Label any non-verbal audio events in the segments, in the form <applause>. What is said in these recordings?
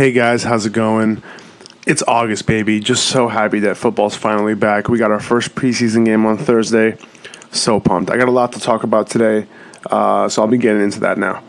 Hey guys, how's it going? It's August, baby. Just so happy that football's finally back. We got our first preseason game on Thursday. So pumped. I got a lot to talk about today, uh, so I'll be getting into that now.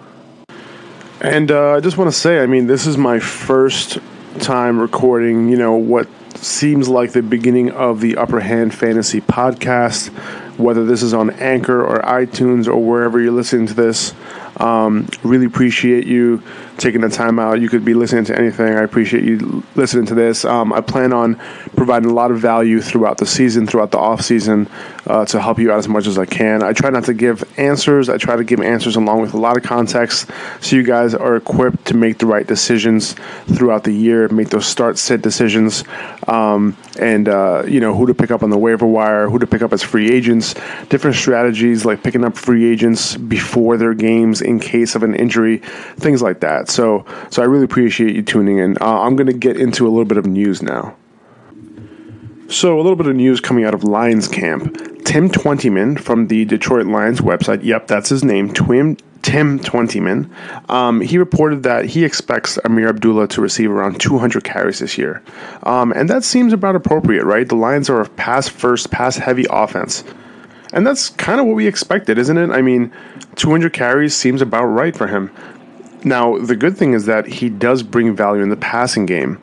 And uh, I just want to say, I mean, this is my first time recording, you know, what seems like the beginning of the Upper Hand Fantasy podcast, whether this is on Anchor or iTunes or wherever you're listening to this. Um, really appreciate you taking the time out. You could be listening to anything. I appreciate you listening to this. Um, I plan on providing a lot of value throughout the season, throughout the off season, uh, to help you out as much as I can. I try not to give answers. I try to give answers along with a lot of context, so you guys are equipped to make the right decisions throughout the year, make those start sit decisions, um, and uh, you know who to pick up on the waiver wire, who to pick up as free agents, different strategies like picking up free agents before their games in case of an injury, things like that. So, so I really appreciate you tuning in. Uh, I'm going to get into a little bit of news now. So, a little bit of news coming out of Lions camp. Tim Twentyman from the Detroit Lions website, yep, that's his name, Twim, Tim Twentyman, um, he reported that he expects Ameer Abdullah to receive around 200 carries this year. Um, and that seems about appropriate, right? The Lions are a pass first, pass heavy offense. And that's kind of what we expected, isn't it? I mean, 200 carries seems about right for him. Now, the good thing is that he does bring value in the passing game.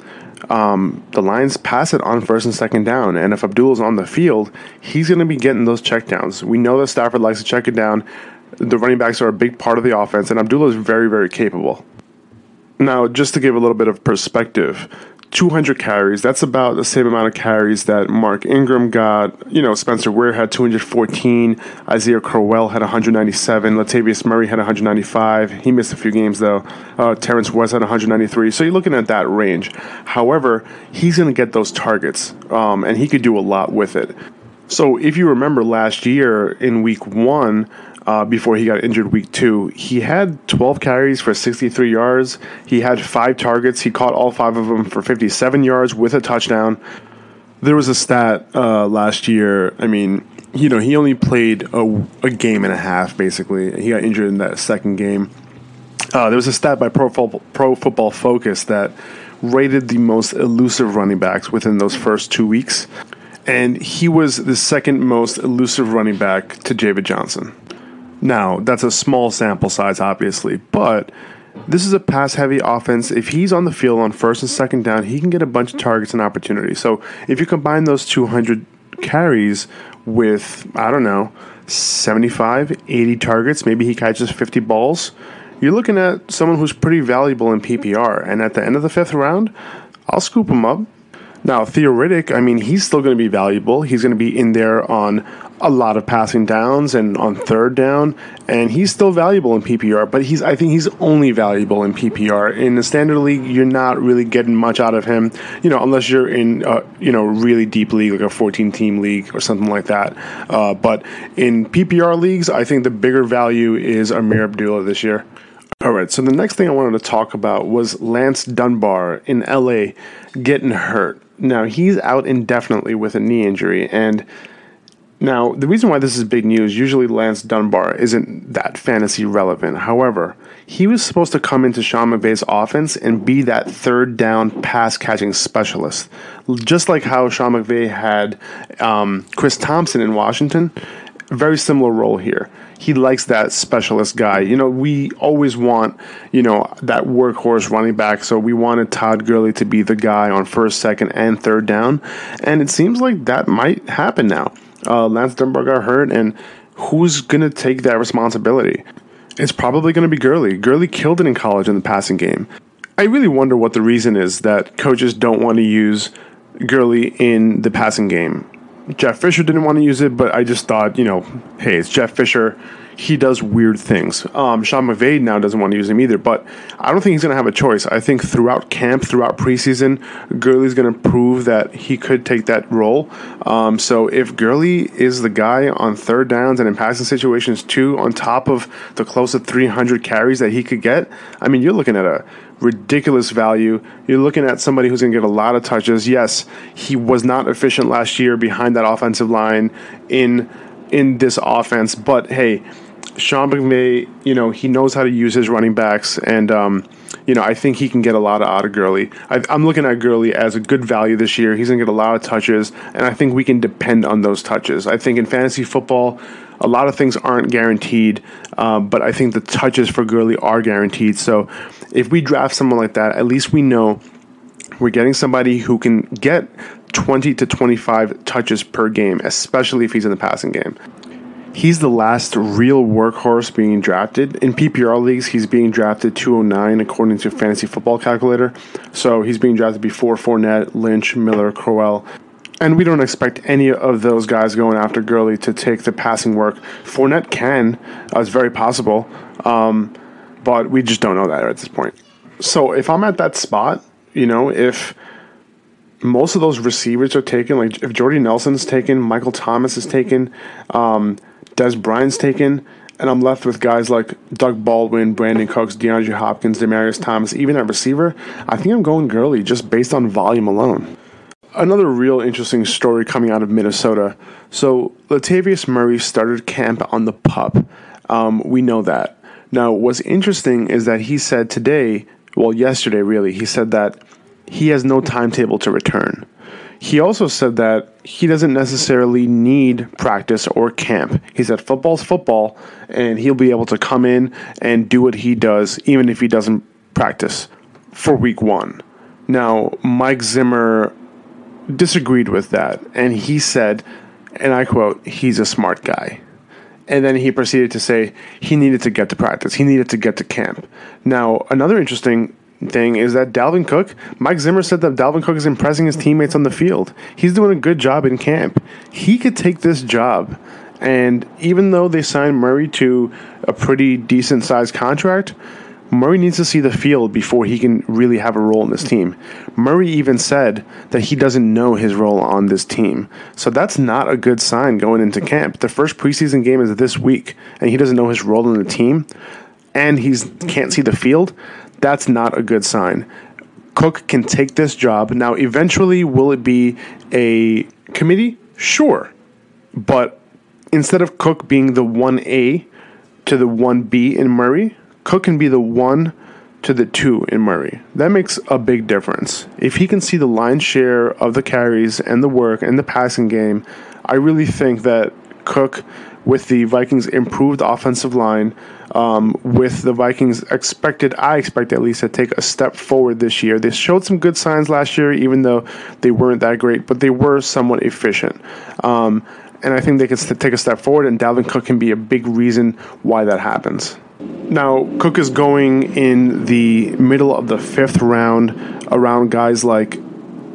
Um, the Lions pass it on first and second down, and if Abdullah's on the field, he's going to be getting those checkdowns. We know that Stafford likes to check it down. The running backs are a big part of the offense, and Abdullah is very, very capable. Now, just to give a little bit of perspective, 200 carries. That's about the same amount of carries that Mark Ingram got. You know, Spencer Ware had 214. Isaiah Crowell had 197. Latavius Murray had 195. He missed a few games, though. Uh, Terrance West had 193. So you're looking at that range. However, he's going to get those targets, um, and he could do a lot with it. So if you remember last year in week one, uh, before he got injured week two. He had 12 carries for 63 yards. He had five targets. He caught all five of them for 57 yards with a touchdown. There was a stat uh, last year. I mean, you know, he only played a, a, game and a half, basically. He got injured in that second game. Uh, there was a stat by Pro, Pro Football Focus that rated the most elusive running backs within those first two weeks. And he was the second most elusive running back to David Johnson. Now, that's a small sample size, obviously, but this is a pass heavy offense. If he's on the field on first and second down, he can get a bunch of targets and opportunities. So if you combine those 200 carries with, I don't know, 75, 80 targets, maybe he catches 50 balls, you're looking at someone who's pretty valuable in PPR. And at the end of the fifth round, I'll scoop him up. Now, theoretic, I mean, he's still going to be valuable. He's going to be in there on a lot of passing downs and on third down, and he's still valuable in PPR. But he's I think he's only valuable in PPR. In the standard league, you're not really getting much out of him, you know, unless you're in a, you know really deep league like a 14 team league or something like that. Uh, but in PPR leagues, I think the bigger value is Ameer Abdullah this year. All right, so the next thing I wanted to talk about was Lance Dunbar in LA getting hurt. Now he's out indefinitely with a knee injury, and now, the reason why this is big news, usually Lance Dunbar isn't that fantasy relevant. However, he was supposed to come into Sean McVay's offense and be that third down pass catching specialist. Just like how Sean McVay had um, Chris Thompson in Washington, very similar role here. He likes that specialist guy. You know, we always want, you know, that workhorse running back. So we wanted Todd Gurley to be the guy on first, second, and third down. And it seems like that might happen now uh, Lance Dunbar got hurt, and who's to take that responsibility? It's probably to be Gurley. Gurley killed it in college in the passing game. I really wonder what the reason is that coaches don't want to use Gurley in the passing game. Jeff Fisher didn't want to use it, but I just thought, you know, hey, it's Jeff Fisher he does weird things. Um, Sean McVay now doesn't want to use him either, but I don't think he's going to have a choice. I think throughout camp, throughout preseason, Gurley's going to prove that he could take that role. Um, so if Gurley is the guy on third downs and in passing situations too, on top of the close to 300 carries that he could get, I mean, you're looking at a ridiculous value. You're looking at somebody who's going to get a lot of touches. Yes, he was not efficient last year behind that offensive line in in this offense, but hey, Sean McVay, you know, he knows how to use his running backs, and um, you know, I think he can get a lot out of Gurley. I, am looking at Gurley as a good value this year. He's going to get a lot of touches, and I think we can depend on those touches. I think in fantasy football, a lot of things aren't guaranteed, um, but I think the touches for Gurley are guaranteed. So if we draft someone like that, at least we know we're getting somebody who can get 20 to 25 touches per game, especially if he's in the passing game. He's the last real workhorse being drafted. In PPR leagues, he's being drafted 209 according to Fantasy Football Calculator. So he's being drafted before Fournette, Lynch, Miller, Crowell. And we don't expect any of those guys going after Gurley to take the passing work. Fournette can, uh, it's very possible, um, but we just don't know that at this point. So if I'm at that spot, you know, if most of those receivers are taken, like if Jordy Nelson's taken, Michael Thomas is taken, um, Dez Bryant's taken, and I'm left with guys like Doug Baldwin, Brandin Cooks, DeAndre Hopkins, Demaryius Thomas, even at receiver, I think I'm going Gurley just based on volume alone. Another real interesting story coming out of Minnesota. So Latavius Murray started camp on the pup. Um, we know that. Now, what's interesting is that he said today, well, yesterday really, he said that he has no timetable to return. He also said that he doesn't necessarily need practice or camp. He said football's football, and he'll be able to come in and do what he does, even if he doesn't practice for week one. Now, Mike Zimmer disagreed with that, and he said, and I quote, he's a smart guy. And then he proceeded to say he needed to get to practice. He needed to get to camp. Now, another interesting thing is that Dalvin Cook, Mike Zimmer said that Dalvin Cook is impressing his teammates on the field. He's doing a good job in camp. He could take this job. And even though they signed Murray to a pretty decent sized contract, Murray needs to see the field before he can really have a role in this team. Murray even said that he doesn't know his role on this team. So that's not a good sign going into camp. The first preseason game is this week, and he doesn't know his role in the team, and he can't see the field that's not a good sign. Cook can take this job. Now, eventually, will it be a committee? Sure. But instead of Cook being the 1A to the 1B in Murray, Cook can be the 1 to the 2 in Murray. That makes a big difference. If he can see the lion's share of the carries and the work and the passing game, I really think that Cook, with the Vikings' improved offensive line, um, with the Vikings expected, I expect at least to take a step forward this year. They showed some good signs last year, even though they weren't that great, but they were somewhat efficient. Um, and I think they can take a step forward, and Dalvin Cook can be a big reason why that happens. Now, Cook is going in the middle of the fifth round around guys like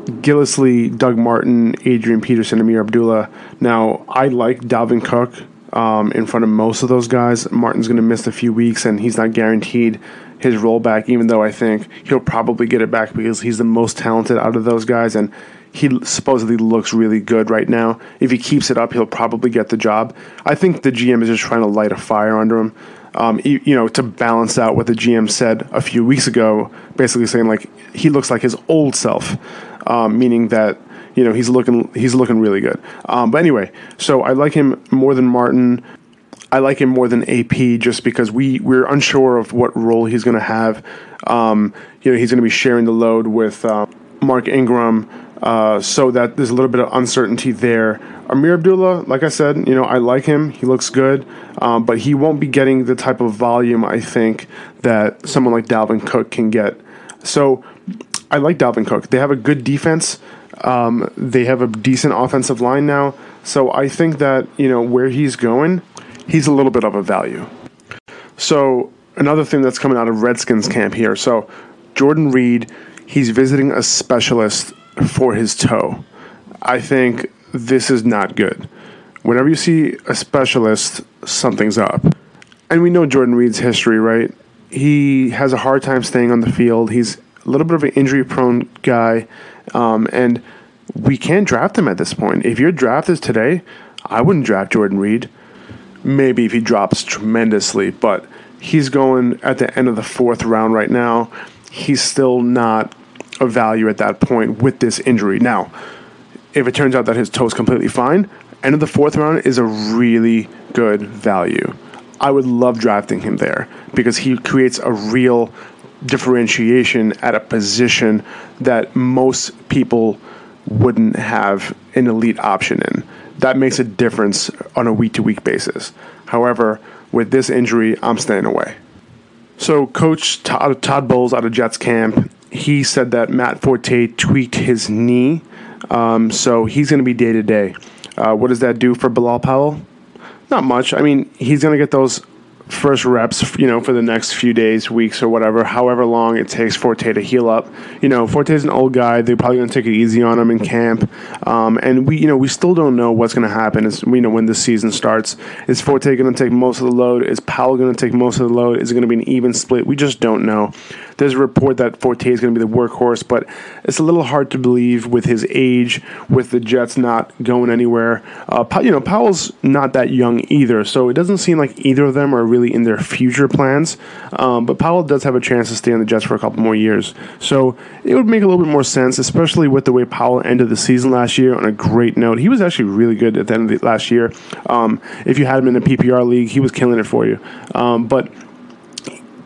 Gillislee, Doug Martin, Adrian Peterson, Ameer Abdullah. Now, I like Dalvin Cook um, in front of most of those guys. Martin's going to miss a few weeks, and he's not guaranteed his role back, even though I think he'll probably get it back because he's the most talented out of those guys, and he supposedly looks really good right now. If he keeps it up, he'll probably get the job. I think the GM is just trying to light a fire under him. Um, you, you know, to balance out what the GM said a few weeks ago, basically saying like he looks like his old self, um, meaning that you know he's looking he's looking really good. Um, but anyway, so I like him more than Martin. I like him more than AP just because we we're unsure of what role he's going to have. Um, you know, he's going to be sharing the load with uh, Mark Ingram, uh, so that there's a little bit of uncertainty there. Ameer Abdullah, like I said, you know, I like him. He looks good, um, but he won't be getting the type of volume I think that someone like Dalvin Cook can get. So I like Dalvin Cook. They have a good defense. Um, they have a decent offensive line now, so I think that you know where he's going, he's a little bit of a value. So another thing that's coming out of Redskins camp here. So Jordan Reed, he's visiting a specialist for his toe. I think this is not good. Whenever you see a specialist, something's up. And we know Jordan Reed's history, right? He has a hard time staying on the field. He's a little bit of an injury prone guy. Um, and we can't draft him at this point. If your draft is today, I wouldn't draft Jordan Reed. Maybe if he drops tremendously, but he's going at the end of the fourth round right now. He's still not a value at that point with this injury. Now, if it turns out that his toe is completely fine, end of the fourth round is a really good value. I would love drafting him there because he creates a real differentiation at a position that most people wouldn't have an elite option in. That makes a difference on a week to week basis. However, with this injury, I'm staying away. So, Coach Todd, Todd Bowles out of Jets camp, he said that Matt Forte tweaked his knee, um, so he's going to be day to day. What does that do for Bilal Powell? Not much. I mean, he's going to get those first reps, you know, for the next few days, weeks, or whatever, however long it takes Forte to heal up. You know, Forte's an old guy. They're probably going to take it easy on him in camp. Um, and we, you know, we still don't know what's going to happen. Is you know when the season starts, is Forte going to take most of the load? Is Powell going to take most of the load? Is it going to be an even split? We just don't know. There's a report that Forte is going to be the workhorse, but it's a little hard to believe with his age, with the Jets not going anywhere. Uh, you know, Powell's not that young either, so it doesn't seem like either of them are really in their future plans. Um, but Powell does have a chance to stay on the Jets for a couple more years, so it would make a little bit more sense, especially with the way Powell ended the season last year on a great note. He was actually really good at the end of the last year. Um, if you had him in a PPR league, he was killing it for you. Um, but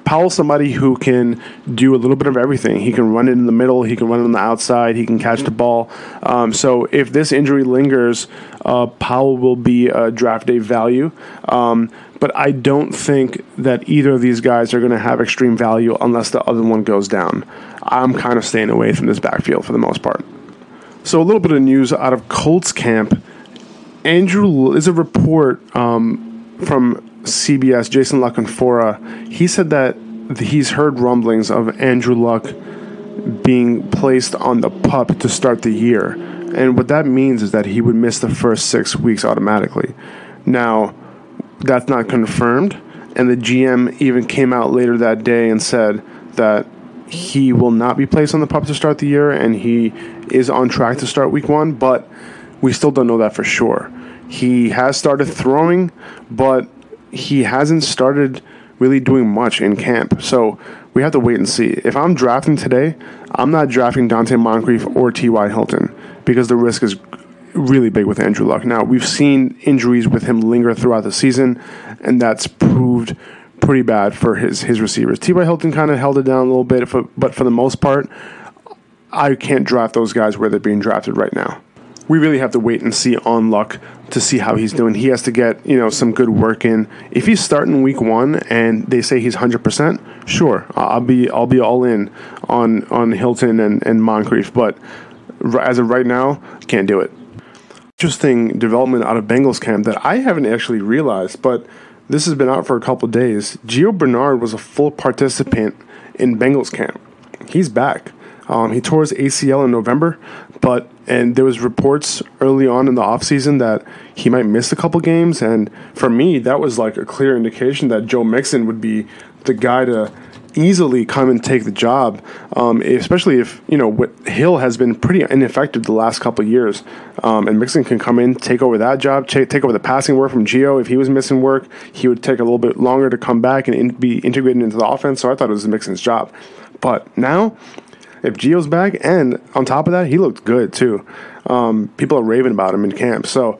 Powell's somebody who can do a little bit of everything. He can run it in the middle. He can run it on the outside. He can catch the ball. Um, so if this injury lingers, uh, Powell will be a draft day value. Um, but I don't think that either of these guys are going to have extreme value unless the other one goes down. I'm kind of staying away from this backfield for the most part. So a little bit of news out of Colts camp. Andrew is a report um, from CBS, Jason La Canfora, he said that he's heard rumblings of Andrew Luck being placed on the pup to start the year. And what that means is that he would miss the first six weeks automatically. Now, that's not confirmed. And the GM even came out later that day and said that he will not be placed on the pup to start the year and he is on track to start week one, but we still don't know that for sure. He has started throwing, but he hasn't started really doing much in camp. So we have to wait and see. If I'm drafting today, I'm not drafting Donte Moncrief or T.Y. Hilton because the risk is really big with Andrew Luck. Now, we've seen injuries with him linger throughout the season, and that's proved pretty bad for his, his receivers. T.Y. Hilton kind of held it down a little bit, but for the most part, I can't draft those guys where they're being drafted right now we really have to wait and see on Luck to see how he's doing. He has to get you know some good work in. If he's starting week one and they say he's hundred percent, sure, I'll be I'll be all in on on Hilton and and Moncrief. But as of right now, can't do it. Interesting development out of Bengals camp that I haven't actually realized, but this has been out for a couple days. Gio Bernard was a full participant in Bengals camp. He's back. Um, he tore his ACL in November, but and there was reports early on in the offseason that he might miss a couple games. And for me, that was like a clear indication that Joe Mixon would be the guy to easily come and take the job, um, especially if you know Hill has been pretty ineffective the last couple years, um, and Mixon can come in, take over that job, take, take over the passing work from Gio. If he was missing work, he would take a little bit longer to come back and in, be integrated into the offense. So I thought it was Mixon's job, but now if Gio's back, and on top of that, he looked good too. Um, people are raving about him in camp. So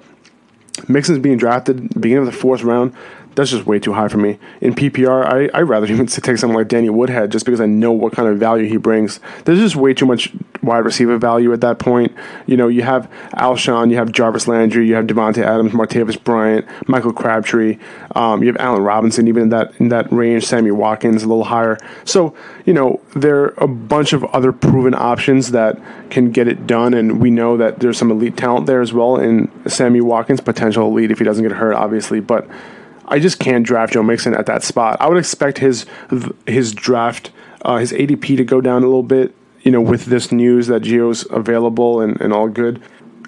Mixon's being drafted beginning of the fourth round that's just way too high for me. In PPR, I I rather <laughs> even take someone like Danny Woodhead just because I know what kind of value he brings. There's just way too much wide receiver value at that point. You know, you have Alshon, you have Jarvis Landry, you have Davante Adams, Martavis Bryant, Michael Crabtree, um, you have Allen Robinson, even in that in that range. Sammy Watkins a little higher. So you know there are a bunch of other proven options that can get it done, and we know that there's some elite talent there as well in Sammy Watkins, potential elite if he doesn't get hurt, obviously, but. I just can't draft Joe Mixon at that spot. I would expect his his draft, uh, his ADP to go down a little bit. You know, with this news that Gio's available and, and all good.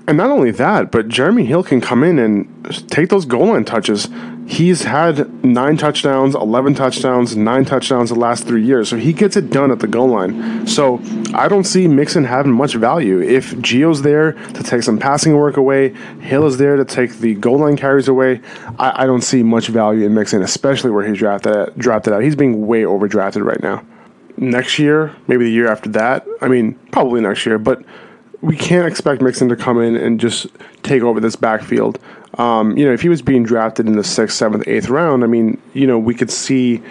And not only that, but Jeremy Hill can come in and take those goal line touches. He's had nine touchdowns, 11 touchdowns, nine touchdowns the last three years. So he gets it done at the goal line. So I don't see Mixon having much value. If Gio's there to take some passing work away, Hill is there to take the goal line carries away, I, I don't see much value in Mixon, especially where he's drafted, drafted out. He's being way overdrafted right now. Next year, maybe the year after that, I mean, probably next year, but we can't expect Mixon to come in and just take over this backfield. Um, you know, if he was being drafted in the sixth, seventh, eighth round, I mean, you know, we could see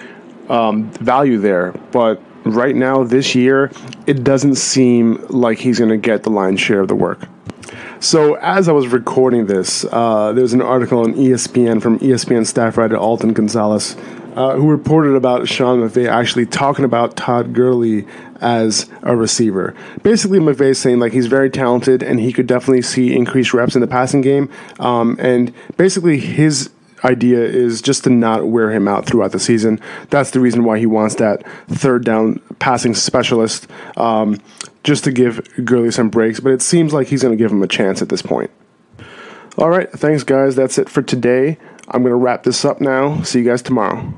um, value there. But right now, this year, it doesn't seem like he's going to get the lion's share of the work. So, as I was recording this, uh, there was an article on ESPN from ESPN staff writer Alden Gonzalez uh, who reported about Sean McVay actually talking about Todd Gurley as a receiver. Basically, McVay saying like he's very talented and he could definitely see increased reps in the passing game. Um, and basically, his idea is just to not wear him out throughout the season. That's the reason why he wants that third down passing specialist, um, just to give Gurley some breaks. But it seems like he's going to give him a chance at this point. All right, thanks, guys. That's it for today. I'm going to wrap this up now. See you guys tomorrow.